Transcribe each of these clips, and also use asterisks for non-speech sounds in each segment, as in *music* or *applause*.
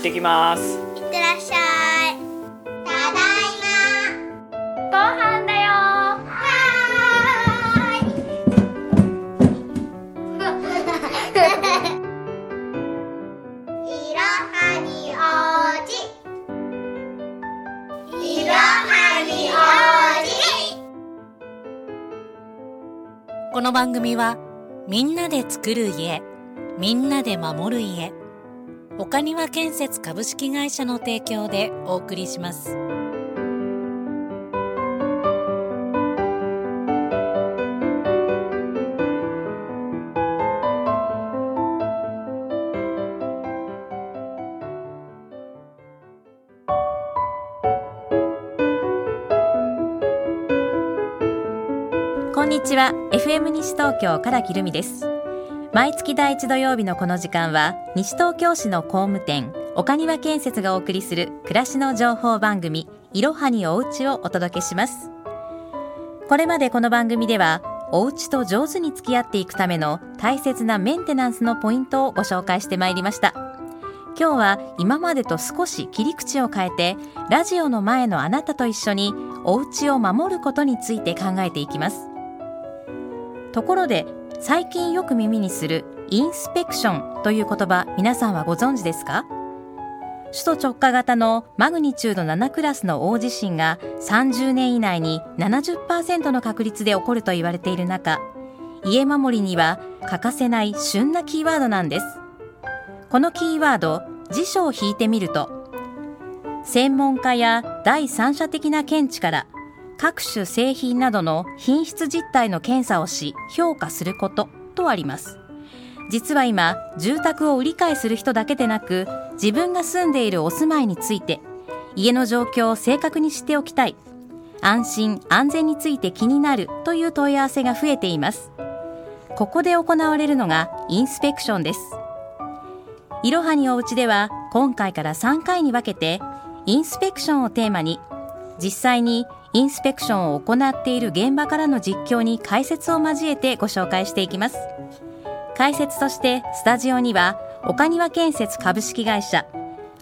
ってきます。いってらっしゃい。ただいご飯だよ。まはーい。いろはにおじ。いろはにおじ。この番組はみんなで作る家みんなで守る家岡庭建設株式会社の提供でお送りします。こんにちは。FM 西東京からきるみです。毎月第一土曜日のこの時間は西東京市の工務店岡庭建設がお送りする暮らしの情報番組いろはにおうちをお届けします。これまでこの番組ではお家と上手に付き合っていくための大切なメンテナンスのポイントをご紹介してまいりました。今日は今までと少し切り口を変えてラジオの前のあなたと一緒にお家を守ることについて考えていきます。ところで最近よく耳にするインスペクションという言葉皆さんはご存知ですか？首都直下型のマグニチュード7クラスの大地震が30年以内に70%の確率で起こると言われている中家守りには欠かせない旬なキーワードなんです。このキーワード辞書を引いてみると専門家や第三者的な見地から各種製品などの品質実態の検査をし評価することとあります。実は今住宅を売り買いする人だけでなく自分が住んでいるお住まいについて家の状況を正確に知っておきたい安心安全について気になるという問い合わせが増えています。ここで行われるのがインスペクションです。いろはにおうちでは今回から3回に分けてインスペクションをテーマに実際にインスペクションを行っている現場からの実況に解説を交えてご紹介していきます解説としてスタジオには岡庭建設株式会社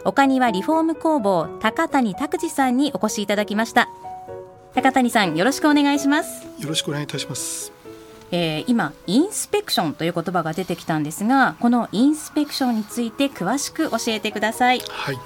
岡庭リフォーム工房高谷拓司さんにお越しいただきました高谷さんよろしくお願いします、よろしくお願いいたします。えー今インスペクションという言葉が出てきたんですがこのインスペクションについて詳しく教えてくださいはい。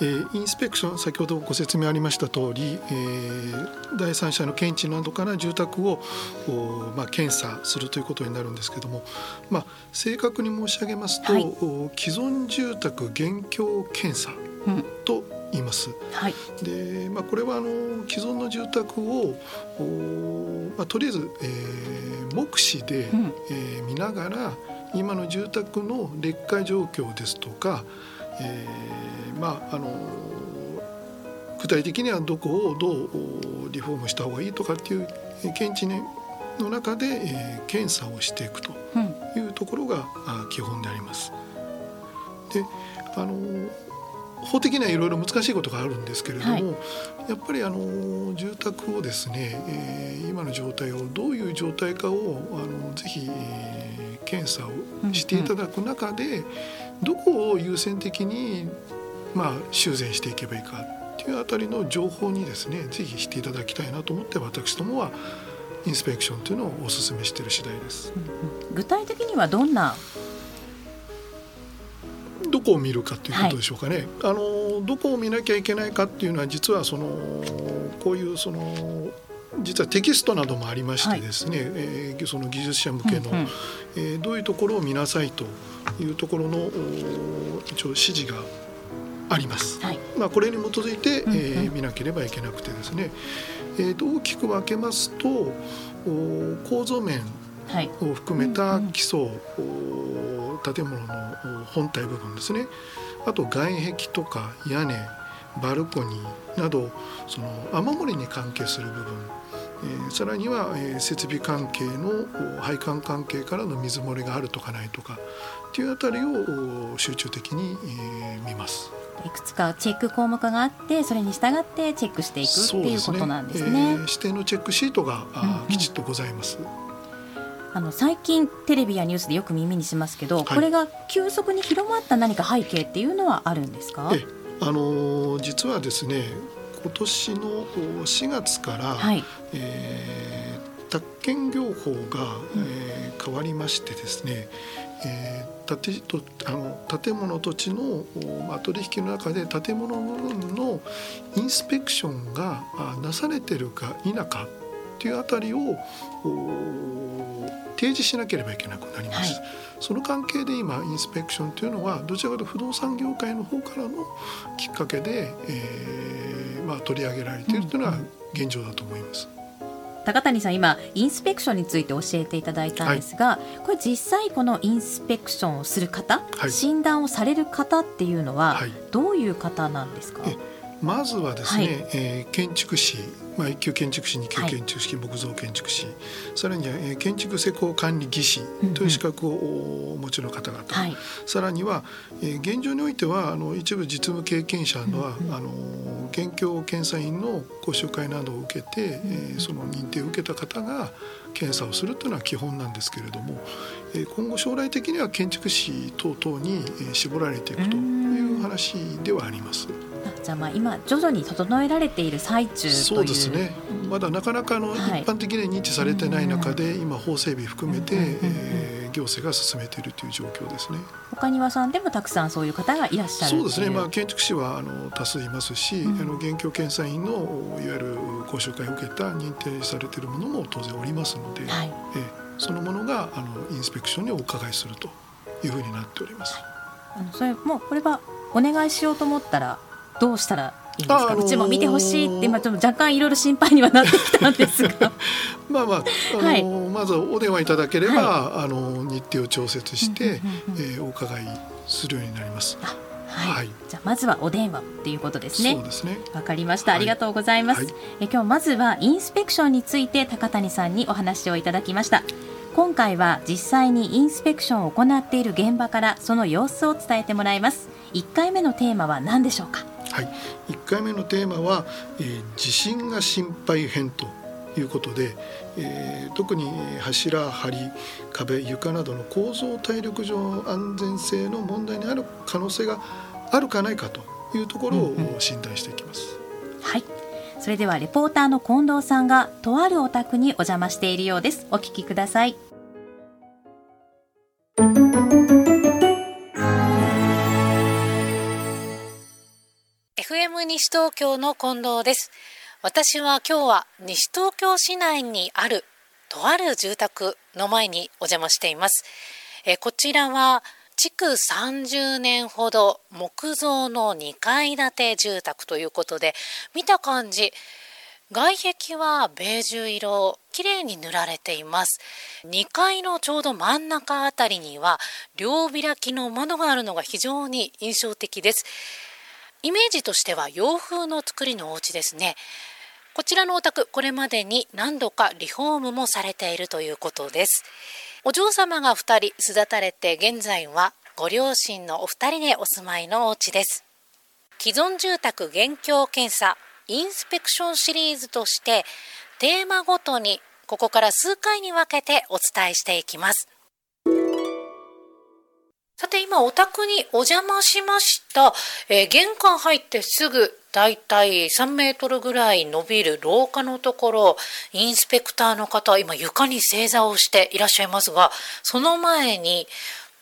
えーインスペクション先ほどご説明ありました通り、えー第三者の検知などから住宅を、おまあ、検査するということになるんですけども、まあ、正確に申し上げますと、はい。お既存住宅現況検査うん。と言います。はい。で、まあ、これはあの既存の住宅を、おまあ、とりあえず、えー目視で、うん。えー見ながら今の住宅の劣化状況ですとか、えーまああの具体的にはどこをどうおリフォームした方がいいとかっていうえー検知の中で、えー検査をしていくとうんいうところがあ基本であります。であの法的にはいろいろ難しいことがあるんですけれども、はいやっぱりあの住宅をですね、えー今の状態をどういう状態かをあのぜひ、えー検査をしていただく中で、どこを優先的に、まあ、修繕していけばいいかっていうあたりの情報にですねぜひしていただきたいなと思って私どもはインスペクションというのをお勧めしている次第です。具体的にはどんなどこを見るかということでしょうかね、あのどこを見なきゃいけないかっていうのは実はそのこういうその実はテキストなどもありましてですね、えーその技術者向けの、うんうん。えーどういうところを見なさいというところのお一応指示があります。はい。まあ、これに基づいて、えー見なければいけなくてですね、えーと大きく分けますとお構造面はいを含めた基礎、お建物のお本体部分ですねあと外壁とか屋根バルコニーなどその雨漏りに関係する部分、えーさらには、えー設備関係のお配管関係からの水漏れがあるとかないとかっていうあたりをお集中的に、えー見ます。いくつかチェック項目があってそれに従ってチェックしていくっていうことなんですね。えー指定のチェックシートが、うんうんきちっとございます。あの最近テレビやニュースでよく耳にしますけど、はい、これが急速に広まった何か背景っていうのはあるんですか？えあの実はですね今年の4月から、はい、えー、宅建業法が、えー、変わりましてですね、えー、建とあの建物土地の、まあ、取引の中で建物のインスペクションがなされてるか否かっていうあたりを提示しなければいけなくなります、はい、その関係で今インスペクションというのはどちらかというと不動産業界の方からのきっかけで、えーまあ、取り上げられているというのは現状だと思います。高谷さん今インスペクションについて教えていただいたんですが、はい、これ実際このインスペクションをする方、はい、診断をされる方っていうのはどういう方なんですか、まずはですね、はい、えー、建築士まあ、一級建築士二級建築士、はい、木造建築士さらには、えー、建築施工管理技師という資格をお持ちの方々、はい、さらには、えー、現状においてはあの一部実務経験者のは、うんうん、あの現況検査員の講習会などを受けて、うんうん、えー、その認定を受けた方が検査をするというのは基本なんですけれども、えー、今後将来的には建築士等々に、えー、絞られていくという話ではあります。じゃあまあ今徐々に整えられている最中そうですね。まだなかなかの一般的に認知されてない中で、今法整備含めて、えー、行政が進めているという状況ですね。他庭さんでもたくさんそういう方がいらっしゃるそうですね、まあ、建築士はあの多数いますし、うん、あの現況検査員のいわゆる講習会を受けた認定されているものも当然おりますので、はい、えそのものがあのインスペクションにお伺いするというふうになっております。あのそれもうこれはお願いしようと思ったらどうしたらいいんですか、あのー、うちも見てほしいって今ちょっと若干いろいろ心配にはなってきたんですが *laughs* まあまあ、あのーはい、まずお電話いただければ、はい、あの日程を調節して、えお伺いするようになります。はい、はい、じゃまずはお電話っていうことですね。そうですね。わかりました。ありがとうございます。え今日まずはインスペクションについて高谷さんにお話をいただきました。今回は実際にインスペクションを行っている現場からその様子を伝えてもらいます。1回目のテーマは何でしょうか？はい、1回目のテーマは、えー、地震が心配編ということで、えー、特に柱梁壁床などの構造体力上安全性の問題にある可能性があるかないかというところを診断していきます。うんうん、はい。それではレポーターの近藤さんがとあるお宅にお邪魔しているようです。お聞きください FM 西東京の近藤です。私は今日は西東京市内にあるとある住宅の前にお邪魔しています。えこちらは築30年ほど木造の2階建て住宅ということで見た感じ外壁はベージュ色綺麗に塗られています。2階のちょうど真ん中あたりには両開きの窓があるのが非常に印象的です。イメージとしては洋風の作りのお家ですね。こちらのお宅これまでに何度かリフォームもされているということです。お嬢様が2人巣立たれて現在はご両親のお二人でお住まいのお家です。既存住宅現況検査インスペクションシリーズとしてテーマごとにここから数回に分けてお伝えしていきます。さて今お宅にお邪魔しました、えー、玄関入ってすぐだいたい3メートルぐらい伸びる廊下のところインスペクターの方今床に正座をしていらっしゃいますがその前に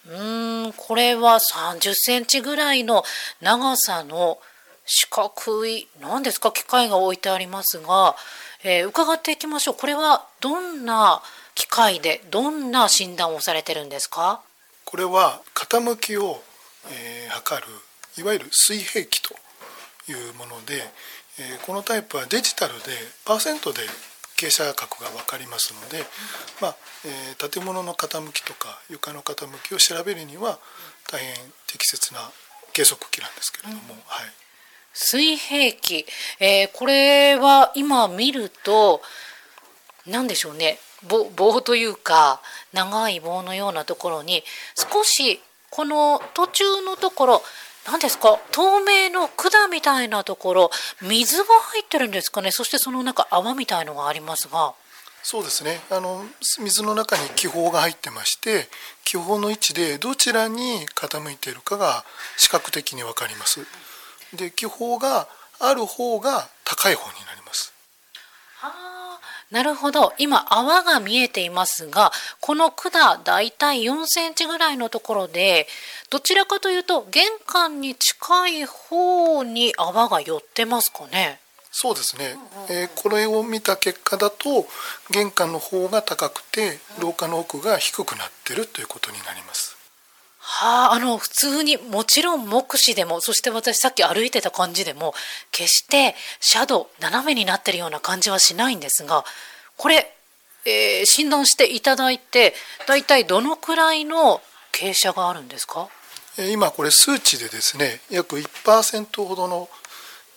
うーんこれは30センチぐらいの長さの四角い何ですか機械が置いてありますが、えー、伺っていきましょう。これはどんな機械でどんな診断をされてるんですか？これは傾きを、えー、測るいわゆる水平器というもので、えー、このタイプはデジタルでパーセントで傾斜角が分かりますので、まあえー、建物の傾きとか床の傾きを調べるには大変適切な計測器なんですけれども、うん、はい、水平器、えー、これは今見ると何でしょうね棒棒というか長い棒のようなところに少しこの途中のところ何ですか透明の管みたいなところ水が入ってるんですかね。そしてその中泡みたいのがありますが。そうですね。あの水の中に気泡が入ってまして気泡の位置でどちらに傾いているかが視覚的に分かります。で気泡がある方が高い方になります。あ。ーなるほど。今泡が見えていますがこの管だいたい4センチぐらいのところでどちらかというと玄関に近い方に泡が寄ってますかね。そうですね、えーこれを見た結果だと玄関の方が高くて廊下の奥が低くなってるということになりますはあ、あの普通にもちろん目視でもそして私さっき歩いてた感じでも決してシャドウ斜めになってるような感じはしないんですがこれ、えー診断していただいてだいたいどのくらいの傾斜があるんですか？今これ数値でですね約1%ほどの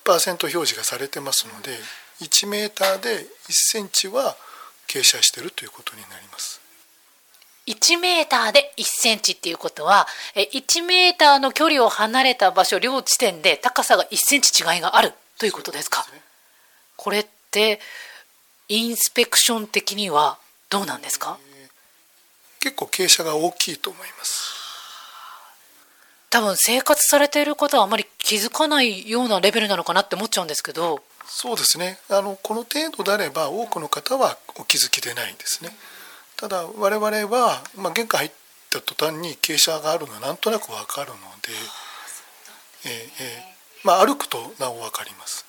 1%表示がされてますので1メーターで1センチは傾斜してるということになります。1メーターで1センチっていうことはえ1メーターの距離を離れた場所両地点で高さが1センチ違いがあるということですか？これってインスペクション的にはどうなんですか？結構傾斜が大きいと思います。多分生活されている方はあまり気づかないようなレベルなのかなって思っちゃうんですけど。そうですね。あのこの程度であれば多くの方はお気づきでないんですねただ我々は、まあ、玄関入った途端に傾斜があるのはなんとなくわかるのでえまあ、歩くとなおわかります。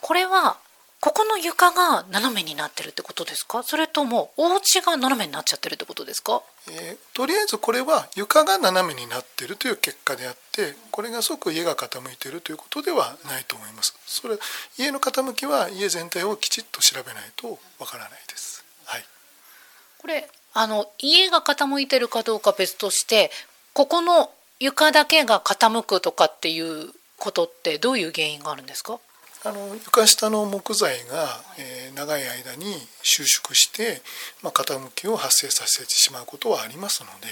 これはここの床が斜めになってるってことですか？それともお家が斜めになっちゃってるってことですか？えーとりあえずこれは床が斜めになっているという結果であってこれが即家が傾いているということではないと思います。それ家の傾きは家全体をきちっと調べないとわからないです。はいこれあの家が傾いてるかどうか別としてここの床だけが傾くとかっていうことってどういう原因があるんですか？あの床下の木材が、えー長い間に収縮して、まあ、傾きを発生させてしまうことはありますので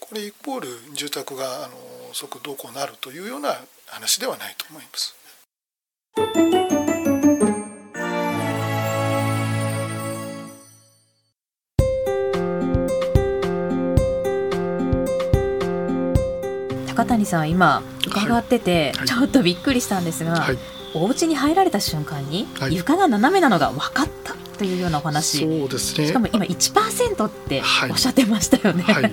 これイコール住宅があの即どうこうなるというような話ではないと思います。高谷さん今伺っててはい。ちょっとびっくりしたんですが、はい。お家に入られた瞬間にはい。床が斜めなのが分かったというようなお話、そうですね。しかも今1%ってはい。おっしゃってましたよね。はい。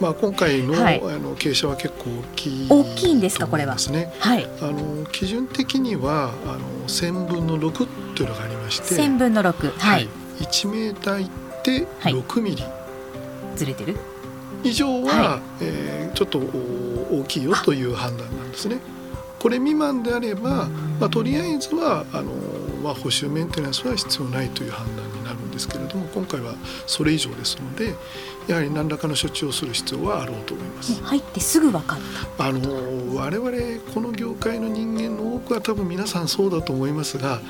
まあ、今回の,、はい。あの傾斜は結構大きい大きいんですかと思いますね。は？い、あの基準的にはあの1000分の6というのがありまして、1000分の6、はい。1メーターいってはい6ミリずれてる？以上は、はえーちょっとお大きいよという判断なんですね。これ未満であれば、まあ、とりあえずはあの、まあ、補修メンテナンスは必要ないという判断になるんですけれども今回はそれ以上ですのでやはり何らかの処置をする必要はあろうと思います。入ってすぐ分かっあの我々この業界の人間の多くは多分皆さんそうだと思いますが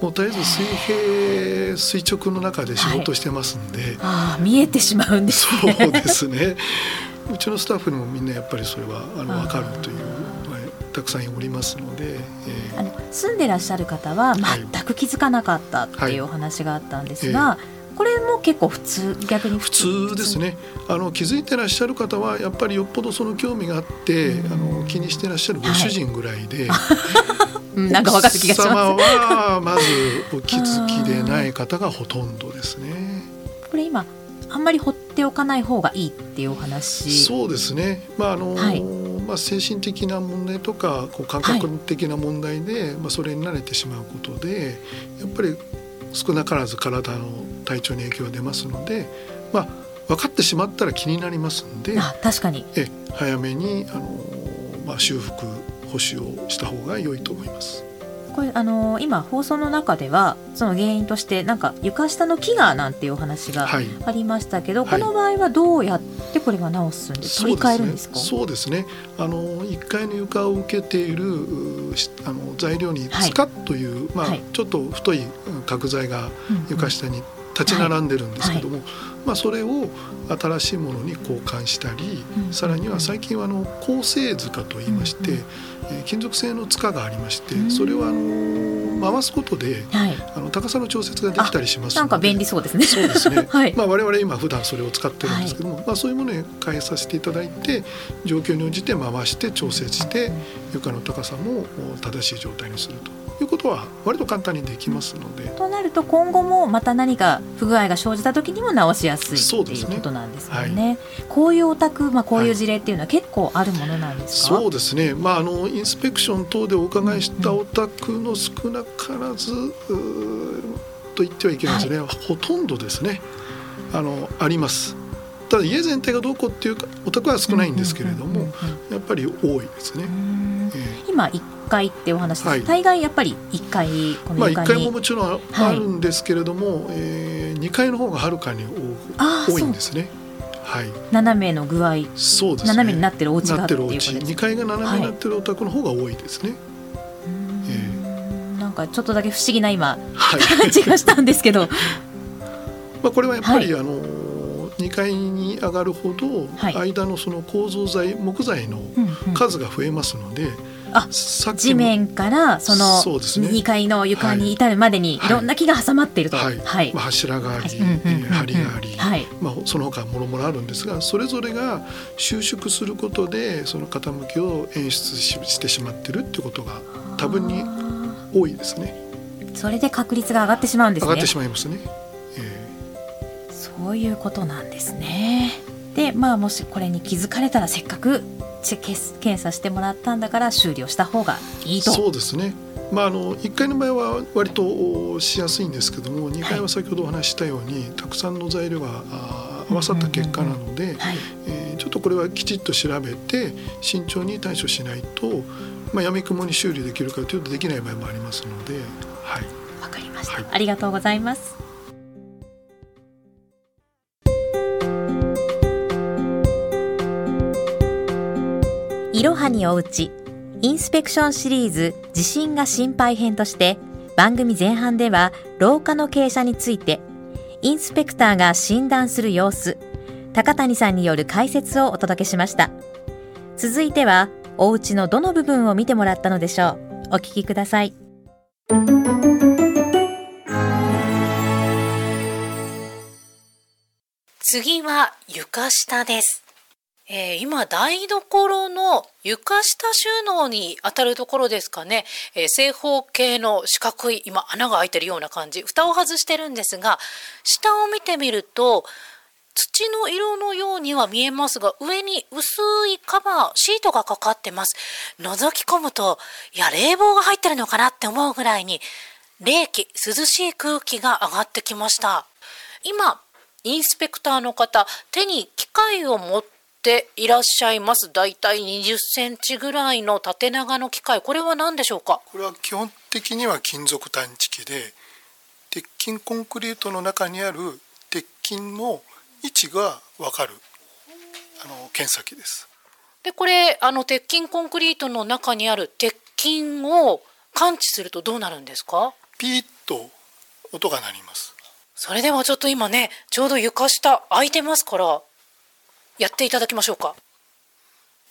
もう絶えず水平垂直の中で仕事してますんで、たああ見えてしまうんですそねうですね。*laughs* うちのスタッフにもみんなやっぱりそれはあのあー。分かるという、はいたくさんおりますので、えー。あの住んでらっしゃる方ははい。全く気づかなかったっていうお話があったんですが、これも結構普通逆に普通ですね。あの気づいてらっしゃる方はやっぱりよっぽどその興味があって、うん。あの気にしてらっしゃるご主人ぐらいで、うん *laughs* なんか分かる気がします。はまずお気づきでない方がほとんどですね。これ今あんまり放っておかない方がいいっていうお話。そうですね、まああのはい。まあ、精神的な問題とかこう感覚的な問題で、まあ、それに慣れてしまうことでやっぱり少なからず体の体調に影響が出ますので、まあ、分かってしまったら気になりますんであ確かに。え早めにあの、まあ、修復保守をした方が良いと思います。これあのー今放送の中ではその原因としてなんか床下の木がなんていうお話がはい。ありましたけど、はい。この場合はどうやってこれが直すんです取り替えるんですか？そうですね。あの1階の床を受けているあの材料にはい。スカッという、まあ、はい。ちょっと太いうん角材が床下に立ち並んでるんですけども、まあ、それを新しいものに交換したり、うん。さらには最近はあの鋼製塚といいまして、うんうんえー金属製の塚がありまして、うん。それはあの回すことで、はい。あの高さの調節ができたりしますのでなんか便利そうですね。そうですね、*laughs* はい。まあ、我々今普段それを使ってるんですけども、まあ、そういうものに変えさせていただいて状況に応じて回して調節して床の高さも正しい状態にするということは割と簡単にできますので。となると今後もまた何か不具合が生じた時にも直しやすいっていうそうですね。ことなんですよね。こういうお宅、まあ、こういう事例っていうのは結構あるものなんですか、そうですね、まあ、あのインスペクション等でお伺いしたお宅の少なからず、と言ってはいけないですね、ほとんどですね。あのありますただ家全体がどうこうっていうかお宅は少ないんですけれどもやっぱり多いですね。今1階ってお話です、はい。大概やっぱり1階こえまあ、1の床に、階ももちろんあるんですけれども、えー、2階の方がはるかに多多いんですね。はい。斜めの具合。そうですね。斜めになってるお家がなっいうことっててるお家。です2階が斜めになってるお宅の方が多いですね、うん。なんかちょっとだけ不思議な今はい。感じがしたんですけど。*laughs* まあ、これはやっぱり、はあの2階に上がるほどはい。間のその構造材木材のうんうん。数が増えますので、あさっきも地面からそのそね。2階の床に至るまでにはい。いろんな木が挟まっていると、はい。はい。まあ、柱があり、梁があり、はい。まあ、その他もろもろあるんですがそれぞれが収縮することでその傾きを演出ししてしまってるっていうことが多分に多いですね。それで確率が上がってしまうんですね。上がってしまいますね。ういうことなんですね。でまあもしこれに気づかれたらせっかくチェ検検査してもらったんだから修理をした方がいいと。ーそうですね。まあ、あの1階の場合は割としやすいんですけども2階は先ほどお話ししたように、たくさんの材料が合わさった結果なので、はい。えーちょっとこれはきちっと調べて慎重に対処しないと、まあ、やみくもに修理できるかというとできない場合もありますので、はい、わかりました、はい。ありがとうございますいろはにおうちインスペクションシリーズ地震が心配編として番組前半では廊下の傾斜についてインスペクターが診断する様子高谷さんによる解説をお届けしました。続いてはお家のどの部分を見てもらったのでしょう。お聞きください。次は床下です。えー今台所の床下収納に当たるところですかね、えー正方形の四角い今穴が開いてるような感じ。蓋を外してるんですが下を見てみると土の色のようには見えますが上に薄いカバーシートがかかってます。覗き込むといや冷房が入ってるのかなって思うぐらいに冷気涼しい空気が上がってきました。今インスペクターの方手に機械を持っていらっしゃいますだいたい20センチぐらいの縦長の機械これは何でしょうか？これは基本的には金属探知機で鉄筋コンクリートの中にある鉄筋の位置が分かるあの検査機です。でこれあの鉄筋コンクリートの中にある鉄筋を感知するとどうなるんですか？ピーッと音が鳴ります。それではちょっと今ねちょうど床下空いてますからやっていただきましょうか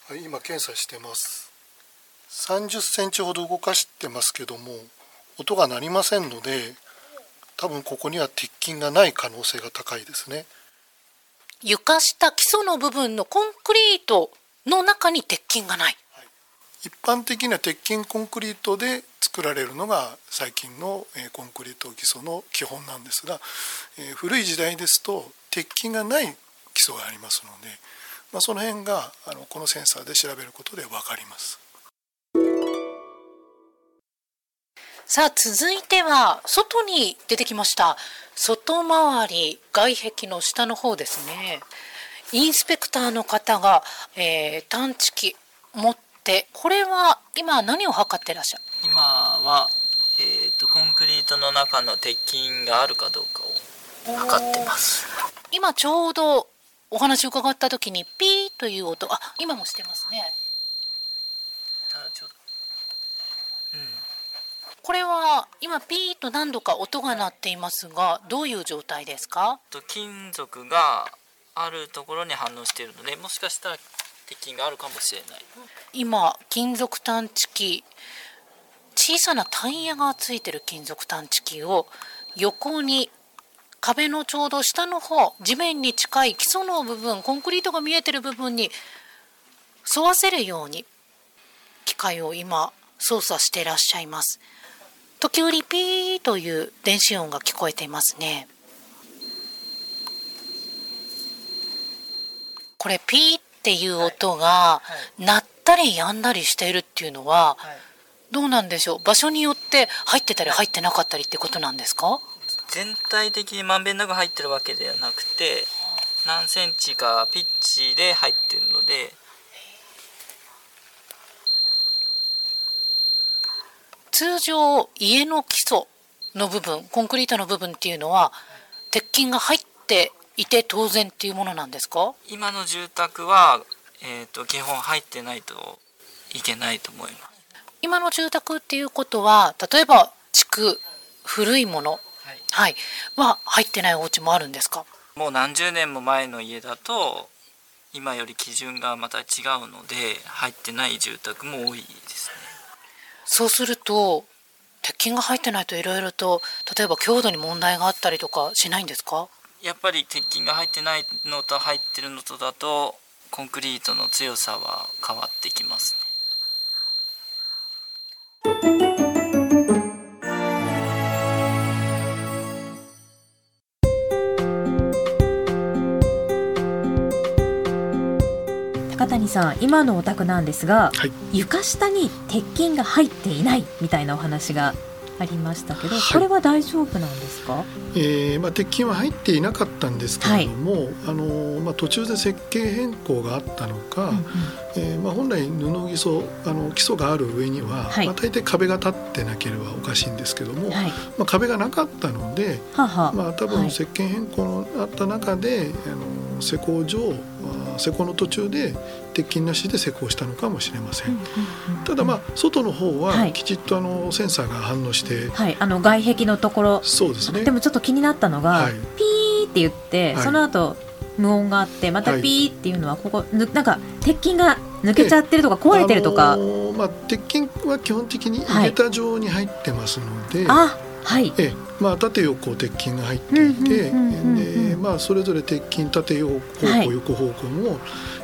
はい、今検査してます。30センチほど動かしてますけども音が鳴りませんので多分ここには鉄筋がない可能性が高いですね。床下基礎の部分のコンクリートの中に鉄筋がない一般的な鉄筋コンクリートで作られるのが最近のえーコンクリート基礎の基本なんですが、えー古い時代ですと鉄筋がない基礎がありますので、まあ、その辺があのこのセンサーで調べることで分かります。さあ続いては外に出てきました。外回り外壁の下の方ですね。インスペクターの方が、えー探知機持ってこれは今何を測ってらっしゃる？今は、えー、とコンクリートの中の鉄筋があるかどうかを測ってます。今ちょうどお話を伺った時にピーという音あ今もしてますね。ただちょっとこれは今ピーと何度か音が鳴っていますがどういう状態ですか？と金属があるところに反応しているのでもしかしたら鉄筋があるかもしれない。今金属探知機小小さなタイヤがついてる金属探知機を横に壁のちょうど下の方地面に近い基礎の部分コンクリートが見えてる部分に沿わせるように機械を今操作していらっしゃいます。時折ピーという電子音が聞こえていますね。これピーっていう音が鳴ったり止んだりしているっていうのはどうなんでしょう？場所によって入ってたり入ってなかったりってことなんですか？全体的にまんべんなく入ってるわけではなくて何センチかピッチで入ってるので通常家の基礎の部分コンクリートの部分っていうのは鉄筋が入っていて当然っていうものなんですか？今の住宅は、えーと、基本入ってないといけないと思います。今の住宅っていうことは例えば築古いもの、はい、はい、は入ってないお家もあるんですか？もう何十年も前の家だと今より基準がまた違うので入ってない住宅も多いですね。そうすると鉄筋が入ってないといろいろと例えば強度に問題があったりとかしないんですか？やっぱり鉄筋が入ってないのと入ってるのとだとコンクリートの強さは変わってきますね。谷さん今のお宅なんですが、はい、床下に鉄筋が入っていないみたいなお話がありましたけど、はい、これは大丈夫なんですか、えーまあ、鉄筋は入っていなかったんですけれども、はい、あのまあ、途中で設計変更があったのか、うんうん、えー、まあ、本来布基礎あの基礎がある上には、はい、まあ、大抵壁が立ってなければおかしいんですけども、はい、まあ、壁がなかったので、まあ、多分設計変更のあった中で、あの施工上施工の途中で鉄筋なしで施工したのかもしれません。ただまあ外の方はきちっとあのセンサーが反応して、はい、あの外壁のところ。そうですね。でもちょっと気になったのが、はい、ピーって言って、その後無音があってまたピーっていうのはここぬなんか鉄筋が抜けちゃってるとか壊れてるとか、あのー、まあ鉄筋は基本的に井桁状に入ってますので、あはい、えまあ、縦横鉄筋が入っていて、でまあ、それぞれ鉄筋縦横方向、はい、横方向も、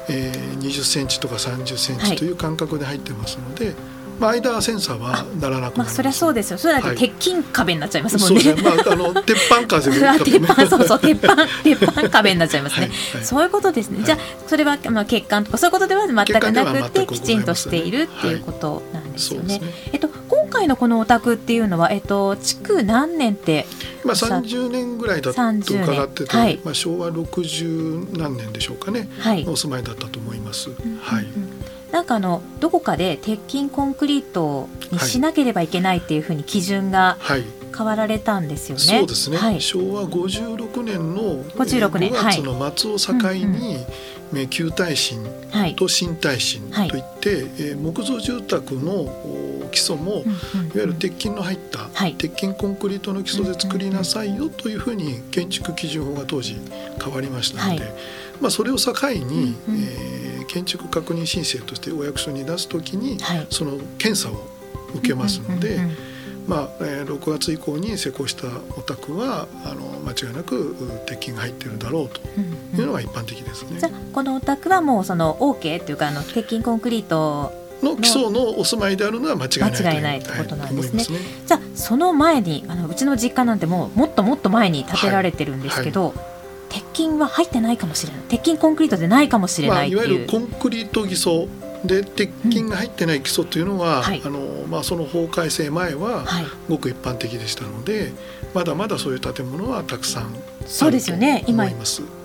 えー、20センチとか30センチという間隔で入ってますので。はいまあ、間センサーはならなくまあ、そりゃそうですよ。それだと鉄筋壁になっちゃいますもんね。はい、ねまあ、あの鉄板風 *laughs* 鉄板、そうそう、鉄板、*laughs* 鉄板壁になっちゃいますね。はいはい、そういうことですね。じゃあ、それは、まあ、血管とか、そういうことでは全くなくて、きちんとしているっていうことなんですよね。ねえっと、今回のこのお宅っていうのは、えっと、築何年って？まあ、三十年ぐらいだと伺ってて、はい、まあ、昭和六十何年でしょうかね。はい、お住まいだったと思います。はい。なんかあのどこかで鉄筋コンクリートにしなければいけないっていうふうに基準が変わられたんですよね。そうですね。はい、昭和56年の56年5月の末を境に、はい、旧耐震と新耐震といって、はい、えー、木造住宅の基礎も、いわゆる鉄筋の入った、鉄筋コンクリートの基礎で作りなさいよというふうに建築基準法が当時変わりましたので、まあ、それを境に、うんうん、えー、建築確認申請としてお役所に出す時に、はい、その検査を受けますので。まあえー、6月以降に施工したお宅はあの間違いなく鉄筋が入っているだろうというのが一般的ですね。うんうん、じゃこのお宅はもうその OK というかあの鉄筋コンクリートの基礎のお住まいであるのは間違いない間違いないってことなんですね。はい、ね。じゃあその前にあのうちの実家なんてもうもっともっと前に建てられてるんですけど、はい。はい鉄筋は入ってないかもしれない。鉄筋コンクリートでないかもしれないい、まあ、いわゆるコンクリート偽装で鉄筋が入ってない基礎というのは、うん。はい、あのまあ、その法改正前はごく一般的でしたので、はい、まだまだそういう建物はたくさんそうですよね。今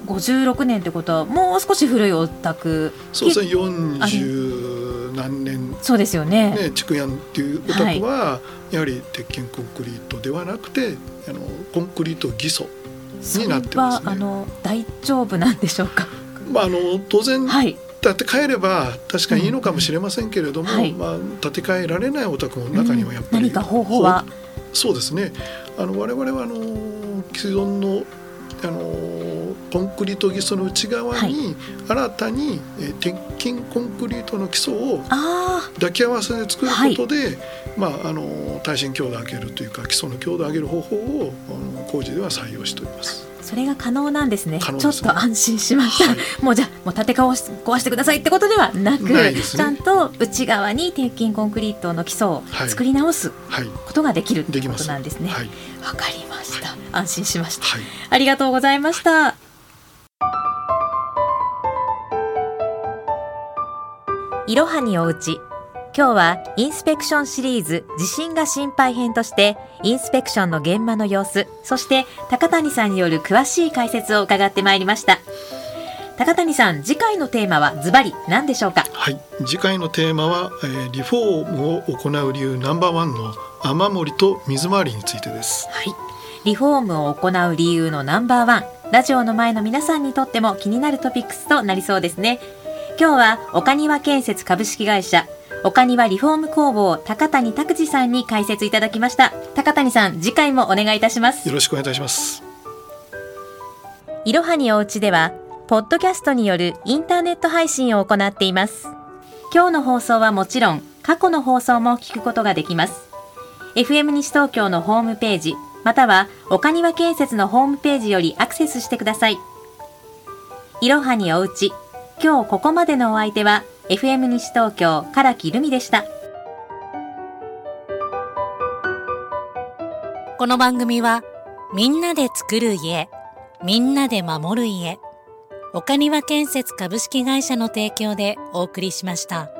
56年ってことはもう少し古いお宅。そうですね。40何年そうですよね。ね築屋っていうお宅は、はい、やはり鉄筋コンクリートではなくてあのコンクリート偽装になってます、ね、あの大丈夫なんでしょうか？まああの当然、はい、建て替えれば確かにいいのかもしれませんけれども、うんはい、まあ建て替えられないお宅の中にはやっぱり、うん、何か方法は？そうですね。あの我々はあの既存のあのコンクリート基礎の内側に新たに、えー鉄筋コンクリートの基礎をあ抱き合わせで作ることで、まああの耐震強度を上げるというか基礎の強度を上げる方法をあの工事では採用しております。あそれが可能なんですね。ねちょっと安心しました、はい。もうじゃあもう建て替え壊してくださいってことではなくね。ちゃんと内側に鉄筋コンクリートの基礎をはい。作り直すはい、ことができるってこできます。となんですね。わ、はい、かりました、安心しました。はい。ありがとうございました。いろはにおうち。今日はインスペクションシリーズ地震が心配編としてインスペクションの現場の様子、そして高谷さんによる詳しい解説を伺ってまいりました。高谷さん、次回のテーマはズバリ何でしょうか？はい、次回のテーマは、えーリフォームを行う理由ナンバーワンの雨漏りと水回りについてです。はい。リフォームを行う理由のナンバーワン。ラジオの前の皆さんにとっても気になるトピックスとなりそうですね。今日は岡庭建設株式会社岡庭リフォーム工房高谷拓司さんに解説いただきました。高谷さん、次回もお願いいたしますよ。ろしくお願いいたします。いろはにおうちでは、ポッドキャストによるインターネット配信を行っています。今日の放送はもちろん、過去の放送も聞くことができます。FM 西東京のホームページ、または岡庭建設のホームページよりアクセスしてください。いろはにおうち、今日ここまでのお相手は、FM 西東京唐木留美でした。この番組はみんなで作る家みんなで守る家岡庭建設株式会社の提供でお送りしました。